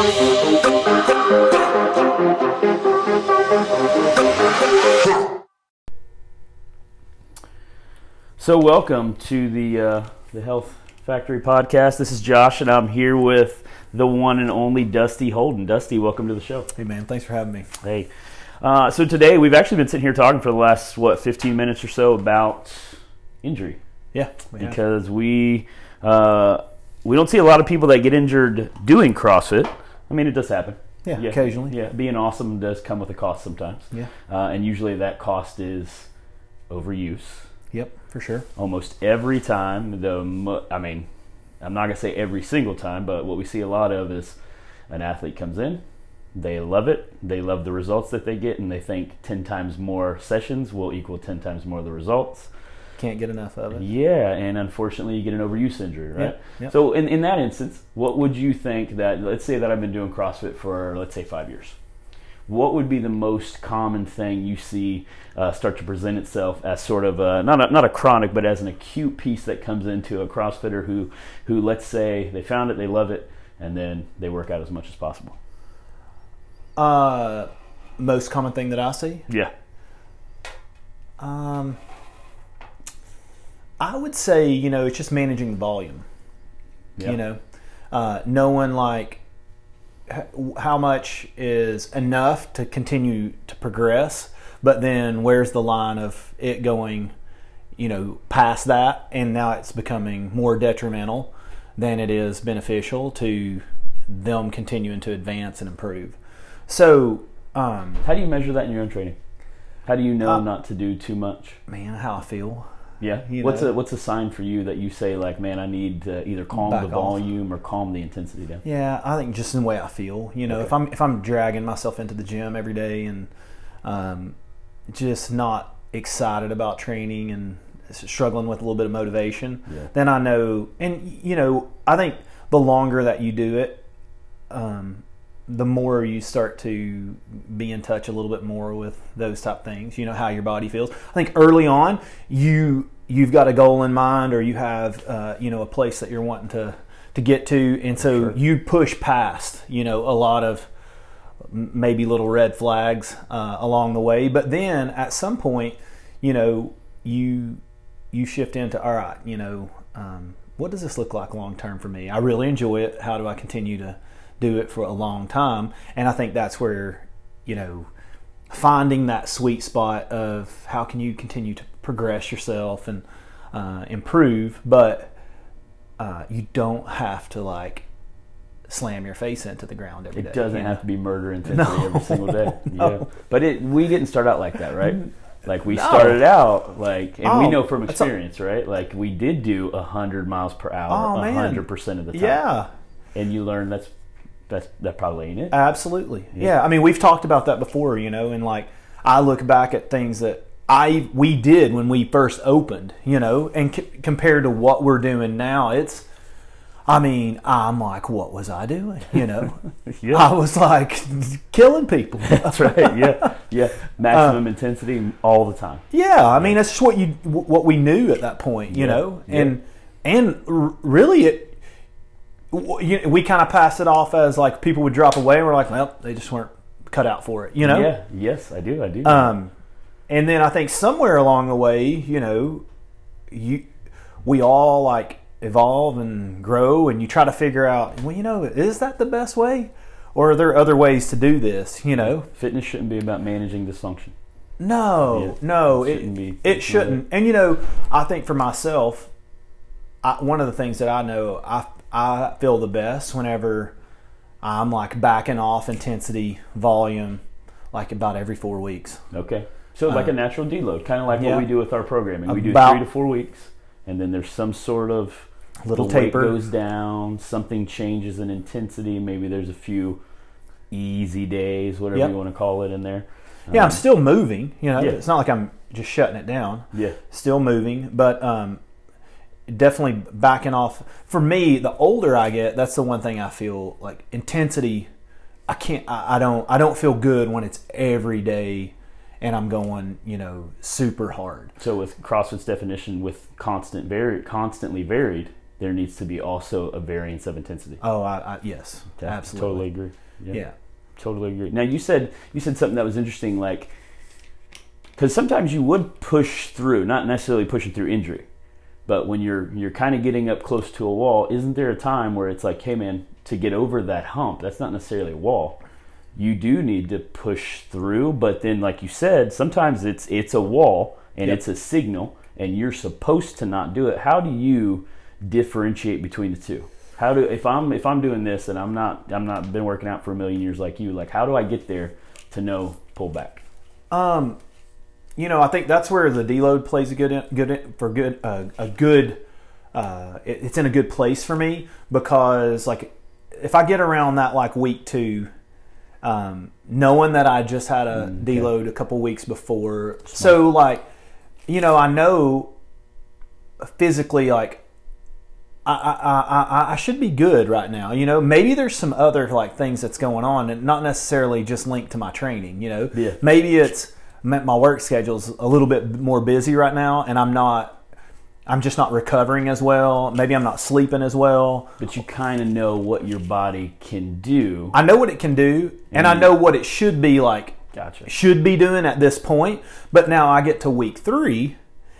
So, welcome to the uh, the Health Factory podcast. This is Josh, and I'm here with the one and only Dusty Holden. Dusty, welcome to the show. Hey man, thanks for having me. Hey, uh, so today we've actually been sitting here talking for the last what 15 minutes or so about injury Yeah, because we uh, we don't see a lot of people that get injured doing CrossFit. I mean, it does happen. yeah, occasionally. Yeah, being awesome does come with a cost sometimes. Yeah. uh, and usually that cost is overuse. Yep, for sure. almost every time the i mean i'm not going to say every single time but what we see a lot of is an athlete comes in they love it they love the results that they get and they think 10 times more sessions will equal 10 times more of the results Can't get enough of it. yeah and unfortunately you get an overuse injury right Yep, yep. so in, in that instance what would you think that let's say that i've been doing crossfit for let's say five years what would be the most common thing you see uh, start to present itself as sort of a, not a, not a chronic, but as an acute piece that comes into a CrossFitter who, who let's say they found it, they love it, and then they work out as much as possible. Uh, most common thing that I see. Yeah. Um, I would say you know it's just managing the volume. Yeah. You know, uh, knowing like h- how much is enough to continue to progress, but then where's the line of it going, you know, past that, and now it's becoming more detrimental than it is beneficial to them continuing to advance and improve. So, um, How do you measure that in your own training? How do you know Uh, not to do too much? man, how I feel. Yeah. you what's know. a what's a sign for you that you say like, man, I need to either calm Back the off. volume or calm the intensity down? Yeah, I think just in the way I feel. You know, Okay. if I'm if I'm dragging myself into the gym every day and um, just not excited about training and struggling with a little bit of motivation, Yeah. then I know. And you know, I think the longer that you do it, um, the more you start to be in touch a little bit more with those type things. You know how your body feels. I think early on, you you've got a goal in mind, or you have uh, you know a place that you're wanting to to get to, and so Sure. you push past you know a lot of maybe little red flags uh, along the way. But then at some point, you know you you shift into all right, you know. Um, what does this look like long term for me? I really enjoy it. How do I continue to do it for a long time? And I think that's where, you know, finding that sweet spot of how can you continue to progress yourself and uh, improve, but uh, you don't have to like slam your face into the ground every day. It doesn't you have to be murder intensity No. every single day. No. Yeah. But it we didn't start out like that, right? Like we No. started out like and we Oh, know from that's a- experience, right? Like we did do hundred miles per Oh, hour man. hundred percent of the time. Yeah, And you learn that's that's that probably ain't it. absolutely. Yeah. Yeah. I mean, we've talked about that before, you know, and like I look back at things that I we did when we first opened, you know, and c- compared to what we're doing now, it's. I mean, I'm like, what was I doing? You know, Yeah. I was like killing people. That's right. Yeah. Yeah. Maximum Uh, intensity all the time. Yeah, I mean that's just what you what we knew at that point, you Yeah, know, yeah. and and r- really it we kind of pass it off as like people would drop away and we're like, well, they just weren't cut out for it, you know. Yeah. Yes, I do. I do. Um, and then I think somewhere along the way, you know, you we all like evolve and grow, and you try to figure out, well, you know, is that the best way, or are there other ways to do this? You know, Fitness shouldn't be about managing dysfunction. no, Yeah, no, it it shouldn't be. It shouldn't. And you know, I think for myself, I, one of the things that I know, I I feel the best whenever I'm like backing off intensity, volume, like about every four weeks. Okay. So like a natural deload, kind of like Uh, yeah. what we do with our programming. We do three to four weeks, and then there's some sort of Little the taper. goes down, something changes in intensity. Maybe there's a few easy days, whatever Yep. you want to call it, in there. Yeah, Um, I'm still moving. You know, Yeah. it's not like I'm just shutting it down. yeah, Still moving, but um, definitely backing off. For me, the older I get, that's the one thing I feel like intensity. I can't. I, I don't. I don't feel good when it's every day, and I'm going. You know, super hard. So with CrossFit's definition, with constant varied, constantly varied, there needs to be also a variance of intensity. Oh, I, I yes, Yeah, absolutely. Totally agree. Yeah. Totally agree. Now you said you said something that was interesting, like because sometimes you would push through, not necessarily pushing through injury, but when you're you're kind of getting up close to a wall, isn't there a time where it's like, hey man, to get over that hump, that's not necessarily a wall. You do need to push through, but then, like you said, sometimes it's it's a wall and Yep. it's a signal, and you're supposed to not do it. How do you differentiate between the two? How do if I'm if I'm doing this and I'm not I'm not been working out for a million years like you, like how do I get there to know pull back? Um, you know, I think that's where the deload plays a good good for good uh, a good. Uh, it, it's in a good place for me because like if I get around that like week two, um, knowing that I just had a Mm, okay. deload a couple weeks before, so like you know I know physically like I, I, I, I should be good right now. You know, maybe there's some other like things that's going on and not necessarily just linked to my training. You know, Yeah. maybe it's my my work schedule's a little bit more busy right now, and I'm not. I'm just not recovering as well. Maybe I'm not sleeping as well. But you kind of know what your body can do. I know what it can do, and I mm-hmm. know what it should be like. Gotcha. Should be doing at this point. But now I get to week three,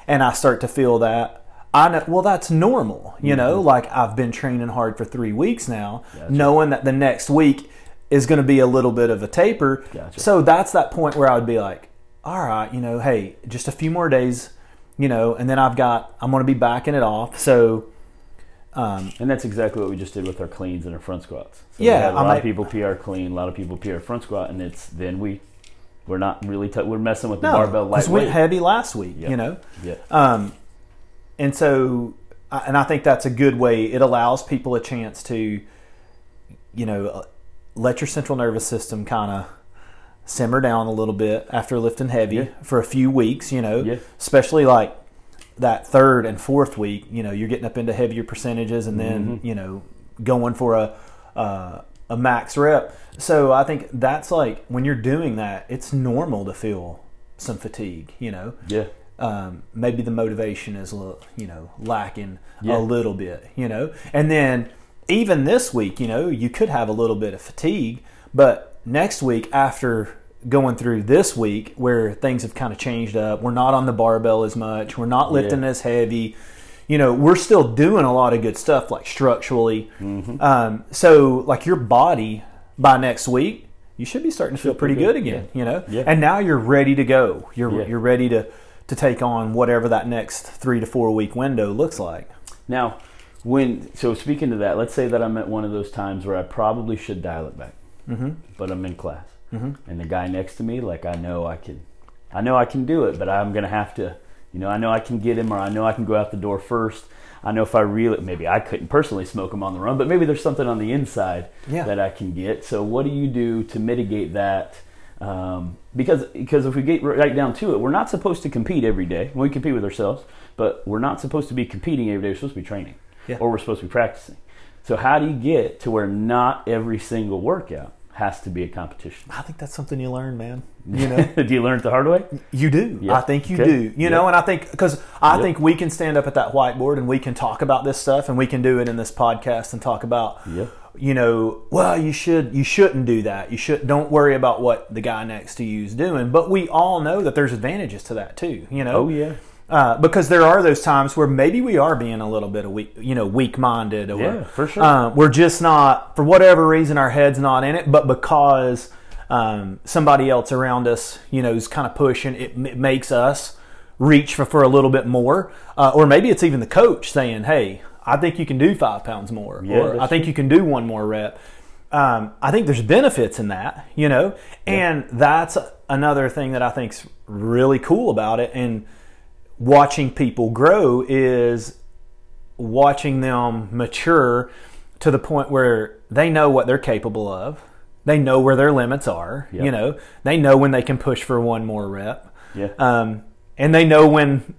and I start to feel that I know. Well, that's normal. You know, mm-hmm. like I've been training hard for three weeks now, Gotcha. knowing that the next week is going to be a little bit of a taper. Gotcha. So that's that point where I would be like, all right, you know, hey, just a few more days, you know, and then I've got I'm going to be backing it off. So. Um, And that's exactly what we just did with our cleans and our front squats. So Yeah, had lot of people PR clean, a lot of people PR front squat, and it's then we we're not really t- we're messing with the no, barbell because we went heavy last week, Yeah. you know. yeah, Um, and so, and I think that's a good way. It allows people a chance to, you know, uh, let your central nervous system kind of simmer down a little bit after lifting heavy Yeah. for a few weeks. You know, Yeah. especially like that third and fourth week. You know, you're getting up into heavier percentages, and then Mm-hmm. you know, going for a uh, a max rep. So I think that's like when you're doing that, it's normal to feel some fatigue. You know yeah, um, maybe the motivation is you know lacking Yeah. a little bit you know and then even this week you know you could have a little bit of fatigue but next week after going through this week where things have kind of changed up we're not on the barbell as much we're not lifting Yeah. as heavy you know we're still doing a lot of good stuff like structurally Mm-hmm. um, so like your body by next week you should be starting to feel pretty pretty good good, again you know Yeah. and now you're ready to go you're Yeah. you're ready to to take on whatever that next three to four week window looks like. Now, when so speaking to that, let's say that I'm at one of those times where I probably should dial it back, Mm-hmm. but I'm in class, Mhm. and the guy next to me, like I know I can, I know I can do it, but I'm gonna have to, you know, I know I can get him, or I know I can go out the door first. I know if I really, maybe I couldn't personally smoke him on the run, but maybe there's something on the inside Yeah. that I can get. So what do you do to mitigate that? Um, because because if we get right down to it, we're not supposed to compete every day. We compete with ourselves, but we're not supposed to be competing every day. We're supposed to be training, Yeah. or we're supposed to be practicing. So how do you get to where not every single workout has to be a competition? I think that's something you learn, man. You know, do you learn it the hard way? you do. Yeah. I think you Okay. do. You Yeah. know, and I think because I Yep. think we can stand up at that whiteboard and we can talk about this stuff, and we can do it in this podcast and talk about. Yep. You know, well, you should, you shouldn't do that. You should, don't worry about what the guy next to you is doing. But we all know that there's advantages to that too. You know, Oh yeah. Uh, because there are those times where maybe we are being a little bit of weak, you know, weak-minded, or Yeah, for sure. uh, we're just not, for whatever reason, our head's not in it. But because um, somebody else around us, you know, is kind of pushing, it, it makes us reach for, for a little bit more, uh, or maybe it's even the coach saying, "Hey, I think you can do five pounds more," Yeah, or "I think you can do one more rep." Um, I think there's benefits in that, you know, and that's another thing that I think's really cool about it. And watching people grow is watching them mature to the point where they know what they're capable of. They know where their limits are. Yep. You know, they know when they can push for one more rep. Yeah. Um, and they know when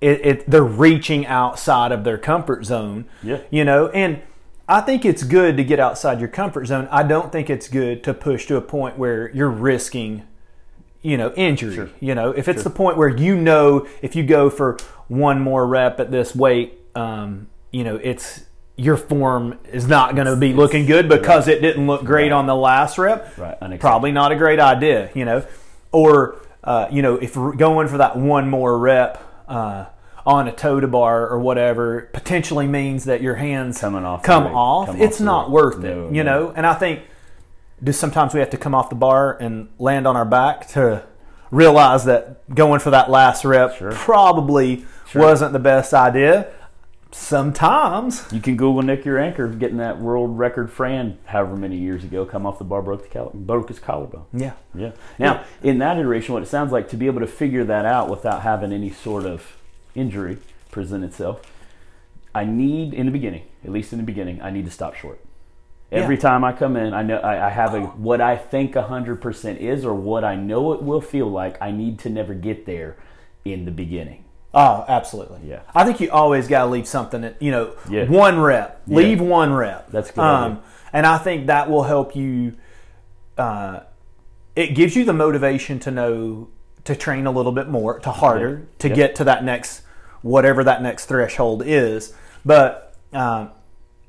it, it they're reaching outside of their comfort zone. Yeah. You know, and I think it's good to get outside your comfort zone. I don't think it's good to push to a point where you're risking, you know, injury. Sure. You know, if it's the point where you know if you go for one more rep at this weight, um, you know, it's your form is not going to be looking good because it didn't look great Right. on the last rep. Right. Probably not a great idea, you know. Or, uh, you know, if going for that one more rep uh, on a toe to bar or whatever, potentially means that your hands Coming off come off. come it's off not worth No, it, you no. know. And I think just sometimes we have to come off the bar and land on our back to realize that going for that last rep Sure. probably Sure. wasn't the best idea. Sometimes, You can Google Nick Urankar getting that world record Fran however many years ago come off the bar broke the coll- broke his collarbone. yeah, Yeah. Now, in that iteration, what it sounds like to be able to figure that out without having any sort of injury present itself, I need in the beginning, at least in the beginning, I need to stop short. Every Yeah. time I come in, I know I, I have a what I think hundred percent is, or what I know it will feel like. I need to never get there in the beginning. Oh, absolutely. Yeah. I think you always got to leave something. that, you know, Yeah. one rep. Yeah. Leave one rep. That's good idea. And I think that will help you. Uh, it gives you the motivation to know to train a little bit more, to harder, Yeah. to Yeah. get to that next whatever that next threshold is. But um,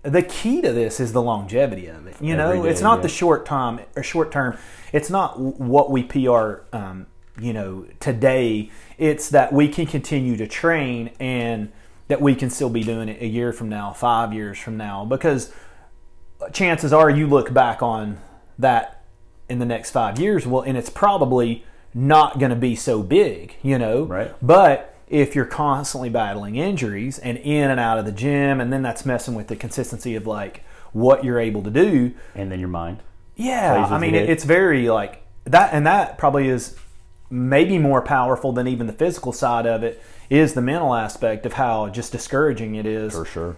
the key to this is the longevity of it. You know, day, it's not yeah. the short time or short term. It's not what we PR. Um, you know, today it's that we can continue to train and that we can still be doing it a year from now, five years from now, because chances are you look back on that in the next five years, well, and it's probably not going to be so big, you know. Right. But if you're constantly battling injuries and in and out of the gym, and then that's messing with the consistency of like what you're able to do. And then your mind. Yeah, I mean, it, it's very like that, and that probably is maybe more powerful than even the physical side of it. Is the mental aspect of how just discouraging it is. For sure.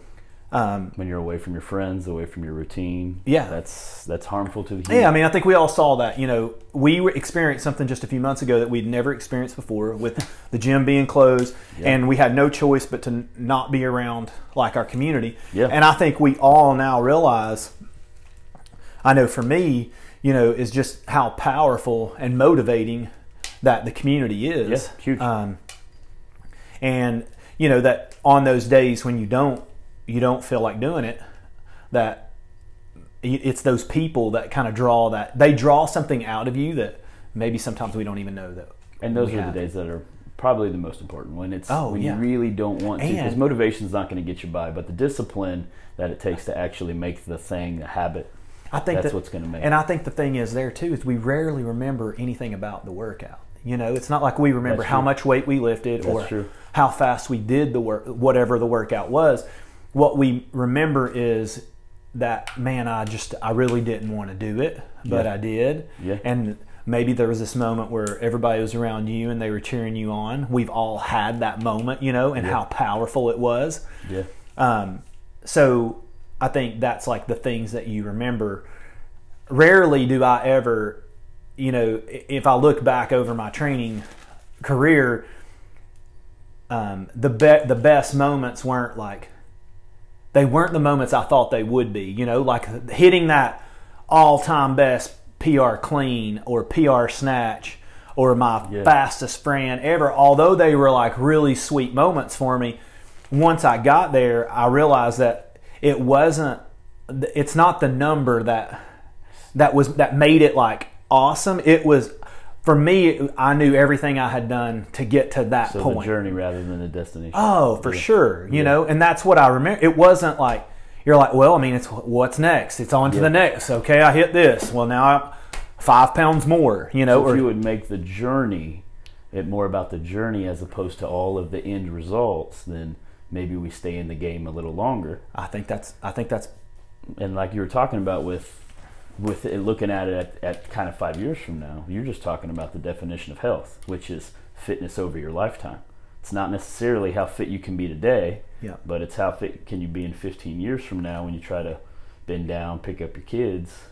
Um, When you're away from your friends, away from your routine. Yeah. That's that's harmful to the human. Yeah, I mean, I think we all saw that. You know, we experienced something just a few months ago that we'd never experienced before with the gym being closed, Yeah. and we had no choice but to not be around like our community. Yeah. And I think we all now realize. I know for me, you know, is just how powerful and motivating that the community is. Yeah, huge. Um, and you know that on those days when you don't, you don't feel like doing it, that it's those people that kind of draw that they draw something out of you that maybe sometimes we don't even know that. And those are the days that are probably the most important when it's Oh, when yeah. you really don't want to because motivation is not going to get you by, but the discipline that it takes to actually make the thing a habit. I think That's that, what's gonna make And I think the thing is there too is we rarely remember anything about the workout. You know, it's not like we remember That's how true. much weight we lifted or true. how fast we did the work, whatever the workout was. What we remember is that man, I just I really didn't want to do it, but Yeah. I did. Yeah. And maybe there was this moment where everybody was around you and they were cheering you on. We've all had that moment, you know, and Yeah. how powerful it was. Yeah. Um, so I think that's like the things that you remember. Rarely do I ever, you know, if I look back over my training career, um, the be- the best moments weren't like they weren't the moments I thought they would be. You know, like hitting that all time best PR clean or PR snatch or my Yeah. fastest Fran ever. Although they were like really sweet moments for me, once I got there, I realized that it wasn't. It's not the number that that was that made it like awesome. It was for me. I knew everything I had done to get to that So point. the journey rather than the destination. Oh, for sure. You Yeah. know, and that's what I remember. It wasn't like you're like, well, I mean, it's what's next. It's on to Yeah. the next. Okay, I hit this. Well, now I'm five pounds more. You know, So if or you would make the journey it more about the journey as opposed to all of the end results, then maybe we stay in the game a little longer. I think that's. I think that's. And like you were talking about with with it, looking at it at, at kind of five years from now, you're just talking about the definition of health, which is fitness over your lifetime. It's not necessarily how fit you can be today, Yeah. but it's how fit can you be in 15 years from now when you try to bend down, pick up your kids.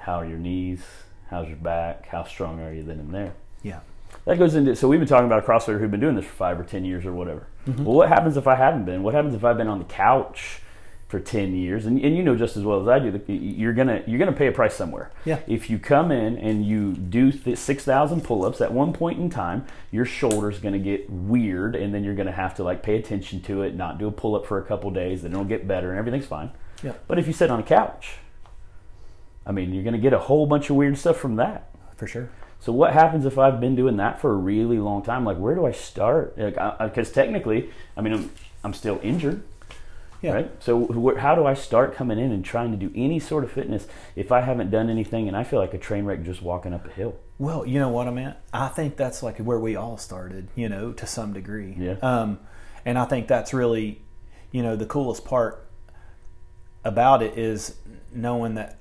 How are your knees? How's your back? How strong are you then and there? Yeah. That goes into so we've been talking about a CrossFitter who've been doing this for five or ten years or whatever. Mm-hmm. Well, what happens if I haven't been? What happens if I've been on the couch for 10 years and, and you know just as well as I do that you're gonna you're gonna pay a price somewhere Yeah. if you come in and you do 6,000 pull-ups at one point in time your shoulder's gonna get weird and then you're gonna have to like pay attention to it not do a pull-up for a couple days then it'll get better and everything's fine Yeah. but if you sit on a couch I mean you're gonna get a whole bunch of weird stuff from that For sure. so what happens if I've been doing that for a really long time? Like, where do I start? Because technically, I mean, I'm, I'm still injured, Yeah. right? So wh- how do I start coming in and trying to do any sort of fitness if I haven't done anything and I feel like a train wreck just walking up a hill? Well, you know what I meant. I think that's like where we all started, you know, to some degree. Yeah. Um, and I think that's really, you know, the coolest part about it is knowing that.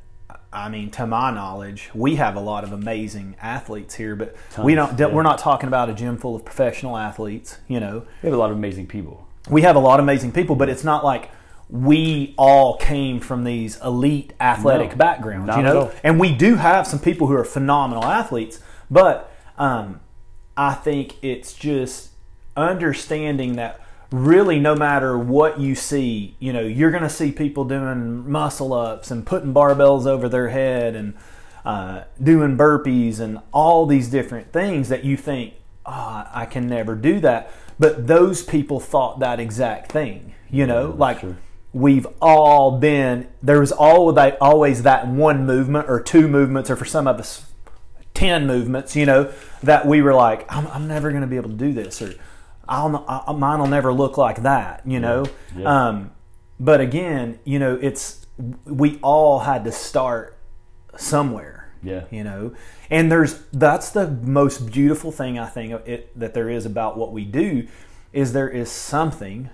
I mean, to my knowledge, we have a lot of amazing athletes here, but we don't. yeah. We're not talking about a gym full of professional athletes. You know, We have a lot of amazing people. We have a lot of amazing people, but it's not like we all came from these elite athletic No, backgrounds, you know. And we do have some people who are phenomenal athletes, but um, I think it's just understanding that really no matter what you see, you know, you're going to see people doing muscle ups and putting barbells over their head and uh, doing burpees and all these different things that you think, oh, I can never do that. But those people thought that exact thing, you know, like sure. we've all been, there's all that, always that one movement or two movements, or for some of us, 10 movements, you know, that we were like, I'm, I'm never going to be able to do this, or I'll, I, mine will never look like that, you know. Yeah. Um, but again, you know, it's, we all had to start somewhere Yeah. you know? And there's that's the most beautiful thing i think it, that there is about what we do is there is something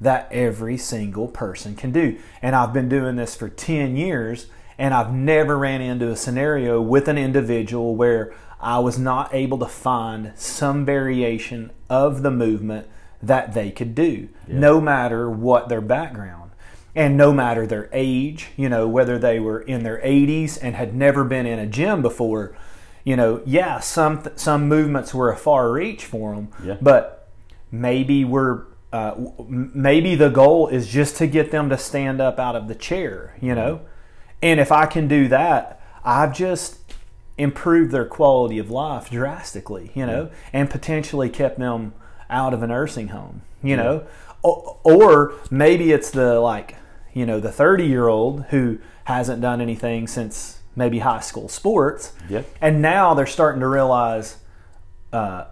that every single person can do. And i've been doing this for 10 years and i've never ran into a scenario with an individual where i was not able to find some variation of the movement that they could do no matter what their background and no matter their age, you know, whether they were in their 80s and had never been in a gym before, you know, yeah, some some movements were a far reach for them, Yeah. but maybe we're uh, maybe the goal is just to get them to stand up out of the chair, you know, and if I can do that, I've just improved their quality of life drastically, you know, and potentially kept them out of a nursing home, you know, o- or maybe it's the like, you know, the 30 year old who hasn't done anything since maybe high school sports. Yeah. And now they're starting to realize, uh,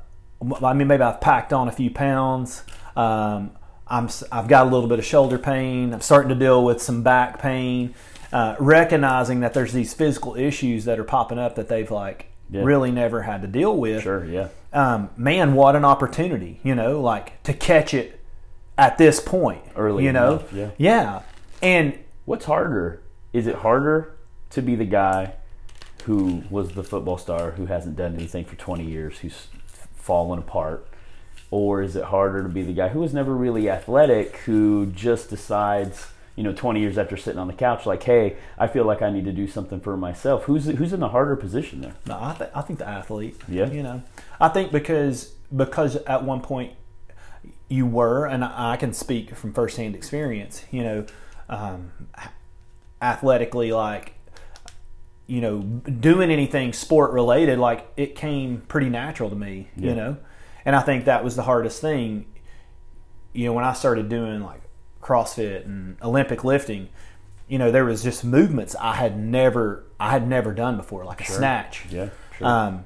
I mean, maybe I've packed on a few pounds. Um, I'm, I've got a little bit of shoulder pain. I'm starting to deal with some back pain. Uh, recognizing that there's these physical issues that are popping up that they've like Yeah. really never had to deal with. Sure. Yeah. Um, man, what an opportunity, you know, like to catch it at this point. Early you know, enough, yeah. yeah, and What's harder? Is it harder to be the guy who was the football star who hasn't done anything for 20 years, who's fallen apart? Or is it harder to be the guy who was never really athletic, who just decides, you know, 20 years after sitting on the couch, like, hey, I feel like I need to do something for myself? Who's who's in the harder position there? No, I, th- I think the athlete. Yeah. You know, I think because because at one point you were, and I, I can speak from firsthand experience. You know, um, athletically, like you know, doing anything sport related, like it came pretty natural to me. Yeah. You know, and I think that was the hardest thing. You know, when I started doing like CrossFit and Olympic lifting, you know, there was just movements I had never I had never done before, like a snatch. Yeah. Sure. Um,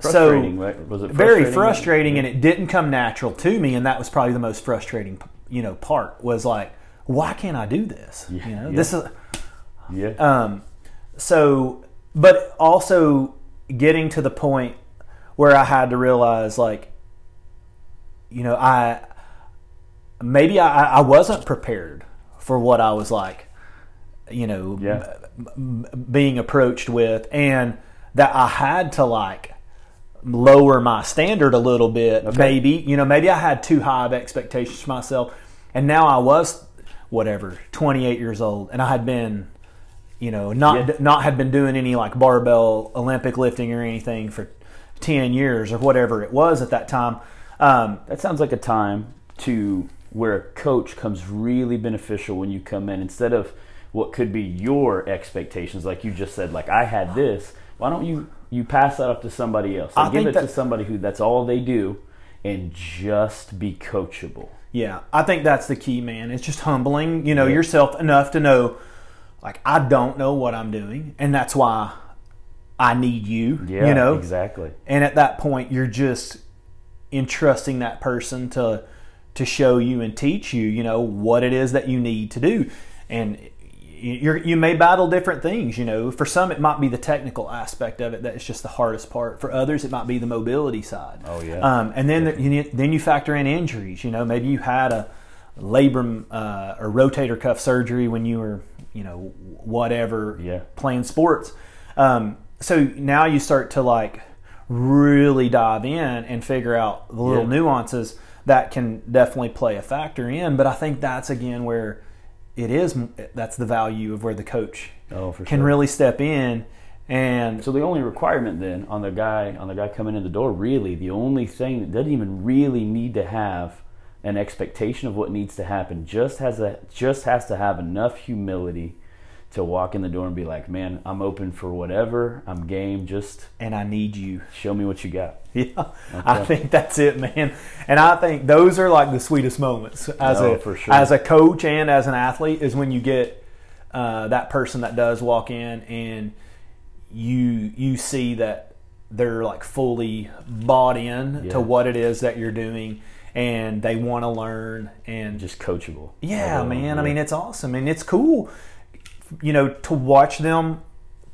frustrating, so right? Was it very frustrating? frustrating, and it didn't come natural to me, and that was probably the most frustrating, you know, part was like, why can't I do this? Yeah, you know, yeah. this is Yeah. um, so, but also getting to the point where I had to realize, like, you know, I maybe I, I wasn't prepared for what I was like, you know, Yeah. being approached with, and that I had to like lower my standard a little bit. Maybe you know, maybe I had too high of expectations for myself, and now I was whatever 28 years old, and I had been, you know, not Yeah. not had been doing any like barbell Olympic lifting or anything for 10 years or whatever it was at that time. Um, that sounds like a time to where a coach comes really beneficial when you come in instead of what could be your expectations, like you just said, like I had this. Why don't you you pass that up to somebody else? I Like, give it to somebody who that's all they do, and just be coachable. Yeah, I think that's the key, man. It's just humbling, you know, Yeah. yourself enough to know, like, I don't know what I'm doing, and that's why I need you. Yeah, you know, exactly. and at that point, you're just entrusting that person to to show you and teach you, you know, what it is that you need to do, and you're, you may battle different things. You know, for some, it might be the technical aspect of it that is just the hardest part. For others, it might be the mobility side. Oh, yeah. Um, and then there, you need, then you factor in injuries. You know, maybe you had a labrum uh, or rotator cuff surgery when you were, you know, whatever, Yeah. playing sports. Um, so now you start to like really dive in and figure out the little Yeah. nuances that can definitely play a factor in. But I think that's again where it is. That's the value of where the coach Oh, can sure. really step in and So the only requirement then on the guy on the guy coming in the door, really, the only thing that doesn't even really need to have an expectation of what needs to happen, just has a just has to have enough humility to walk in the door and be like, "Man, I'm open for whatever. I'm game. Just and I need you. show me what you got." Yeah, I think that's it, man. And I think those are like the sweetest moments as No, a for sure. as a coach and as an athlete is when you get uh, that person that does walk in and you you see that they're like fully bought in Yeah. to what it is that you're doing and they want to learn and Just coachable. yeah, man. I mean, it's awesome and it's cool, you know, to watch them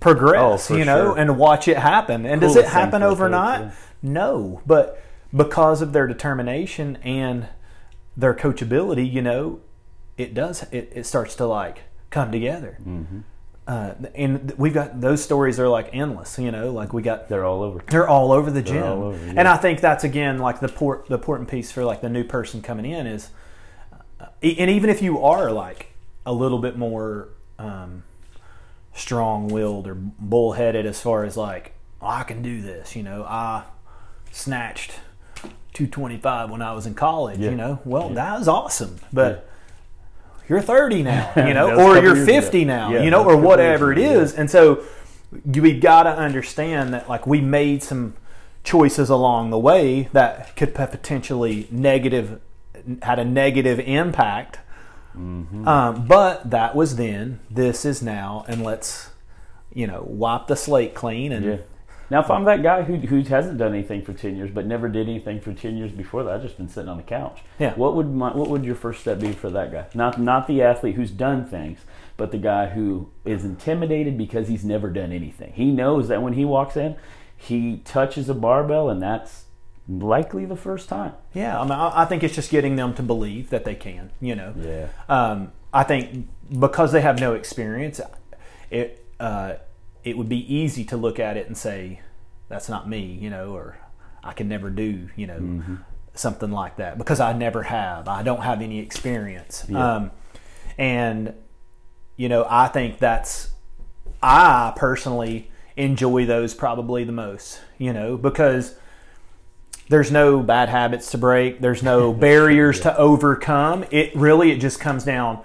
progress, Oh, you know, sure. and watch it happen. And does it happen coach, overnight? yeah. No, but because of their determination and their coachability, you know, it does. It, it starts to like come together. Mm-hmm. Uh, and we've got those stories are like endless. You know, like we got they're all over. they're all over the gym, over, yeah. and I think that's again like the port, the important piece for like the new person coming in is, uh, and even if you are like a little bit more um, strong-willed or bullheaded as far as like "Oh, I can do this, you know, I snatched 225 when I was in college, Yeah. you know, well Yeah. that was awesome, but. You're 30 now, you know, That was a or you're years ago. 50 now, Yeah, you know, or whatever it is. And so we got to understand that like we made some choices along the way that could potentially negative had a negative impact. Mm-hmm. Um, but that was then. This is now, and let's you know wipe the slate clean and Yeah. Now, if I'm that guy who, who hasn't done anything for ten years, but never did anything for ten years before that, I've just been sitting on the couch. Yeah. What would my, what would your first step be for that guy? Not not the athlete who's done things, but the guy who is intimidated because he's never done anything. He knows that when he walks in, he touches a barbell, and that's likely the first time. yeah. I, mean, I think it's just getting them to believe that they can. You know. Yeah. Um, I think because they have no experience, it uh, it would be easy to look at it and say, "That's not me," you know, or "I can never do," you know, Mm-hmm. something like that because I never have. I don't have any experience, Yeah. um, and you know, I think that's I personally enjoy those probably the most, you know, because there's no bad habits to break. There's no barriers to overcome. It really it just comes down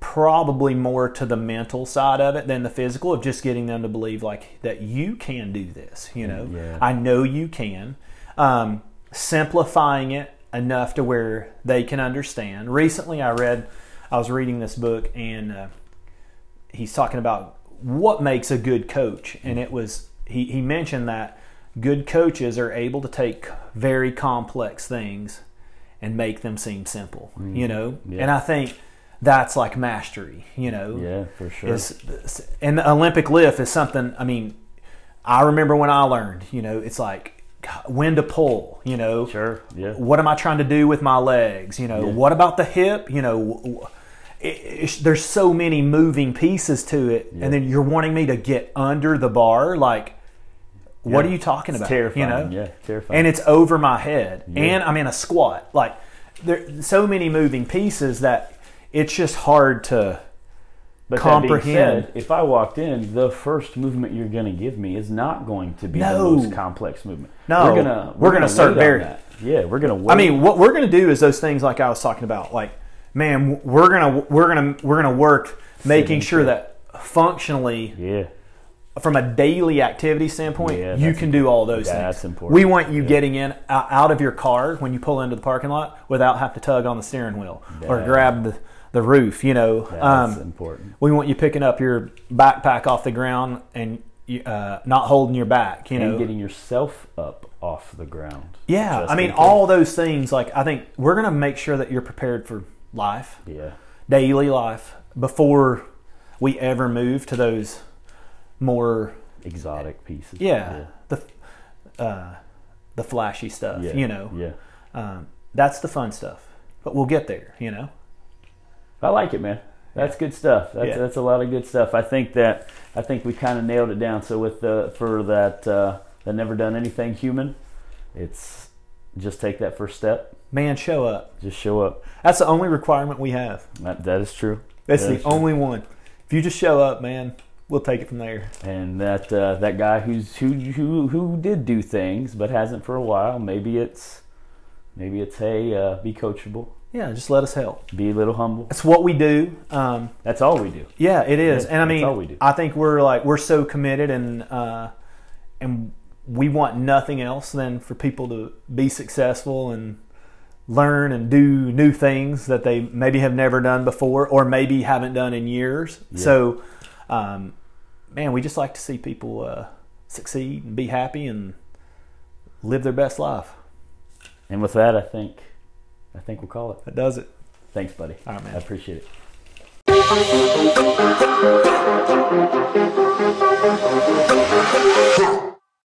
probably more to the mental side of it than the physical of just getting them to believe like that you can do this you know? Yeah. i know you can. Um, simplifying it enough to where they can understand. Recently i read i was reading this book and uh, he's talking about what makes a good coach. And it was he, he mentioned that good coaches are able to take very complex things and make them seem simple you know Mm-hmm. Yeah. and i think that's like mastery you know Yeah, for sure. and the olympic lift is something i mean i remember when i learned you know it's like when to pull you know sure. Yeah. what am I trying to do with my legs? You know, Yeah. what about the hip? You know, it, there's so many moving pieces to it, Yeah. and then you're wanting me to get under the bar. Like, what Yeah. are you talking It's about? terrifying. You know, Yeah, terrifying. and it's over my head, Yeah. and I'm in a squat. Like, there so many moving pieces that it's just hard to But comprehend. said, if I walked in, the first movement you're going to give me is not going to be No. the most complex movement. No. we're gonna We're gonna start wait on very- that. Yeah, we're gonna. Wait. I mean, what we're going to do is those things like I was talking about. Like, man, we're gonna we're gonna we're gonna work making sure that functionally, yeah, from a daily activity standpoint, Yeah, you that's- can do all those that's things. important. We want you Yeah. getting in out out of your car when you pull into the parking lot without have to tug on the steering wheel or grab the, the roof. You know, that's um, important. we want you picking up your backpack off the ground and uh, not holding your back. You know, getting yourself up off the ground. Yeah, I mean, all those things. Like, I think we're going to make sure that you're prepared for life, Yeah, daily life, before we ever move to those more, exotic pieces. yeah, the uh, the flashy stuff. yeah, You know, Yeah, um, that's the fun stuff. But we'll get there. You know, I like it, man. That's good stuff. That's Yeah. that's a lot of good stuff. I think that I think we kind of nailed it down. So with the for that uh, that never done anything human, it's just take that first step. man, show up. Just show up. That's the only requirement we have. That, that is true. That's That the is true. only one. If you just show up, man, we'll take it from there. And that uh, that guy who's who who who did do things but hasn't for a while. Maybe it's maybe it's hey, uh, be coachable, Yeah, just let us help. be a little humble. That's what we do. Um, That's all we do. Yeah, it is, Yeah, and I that's mean, all we do. I think we're like we're so committed, and uh, and we want nothing else than for people to be successful and learn and do new things that they maybe have never done before, or maybe haven't done in years. Yeah. So, um, man, we just like to see people uh, succeed and be happy and live their best life. And with that, I think I think we'll call it. That does it. Thanks, buddy. All right, man. I appreciate it. Huh.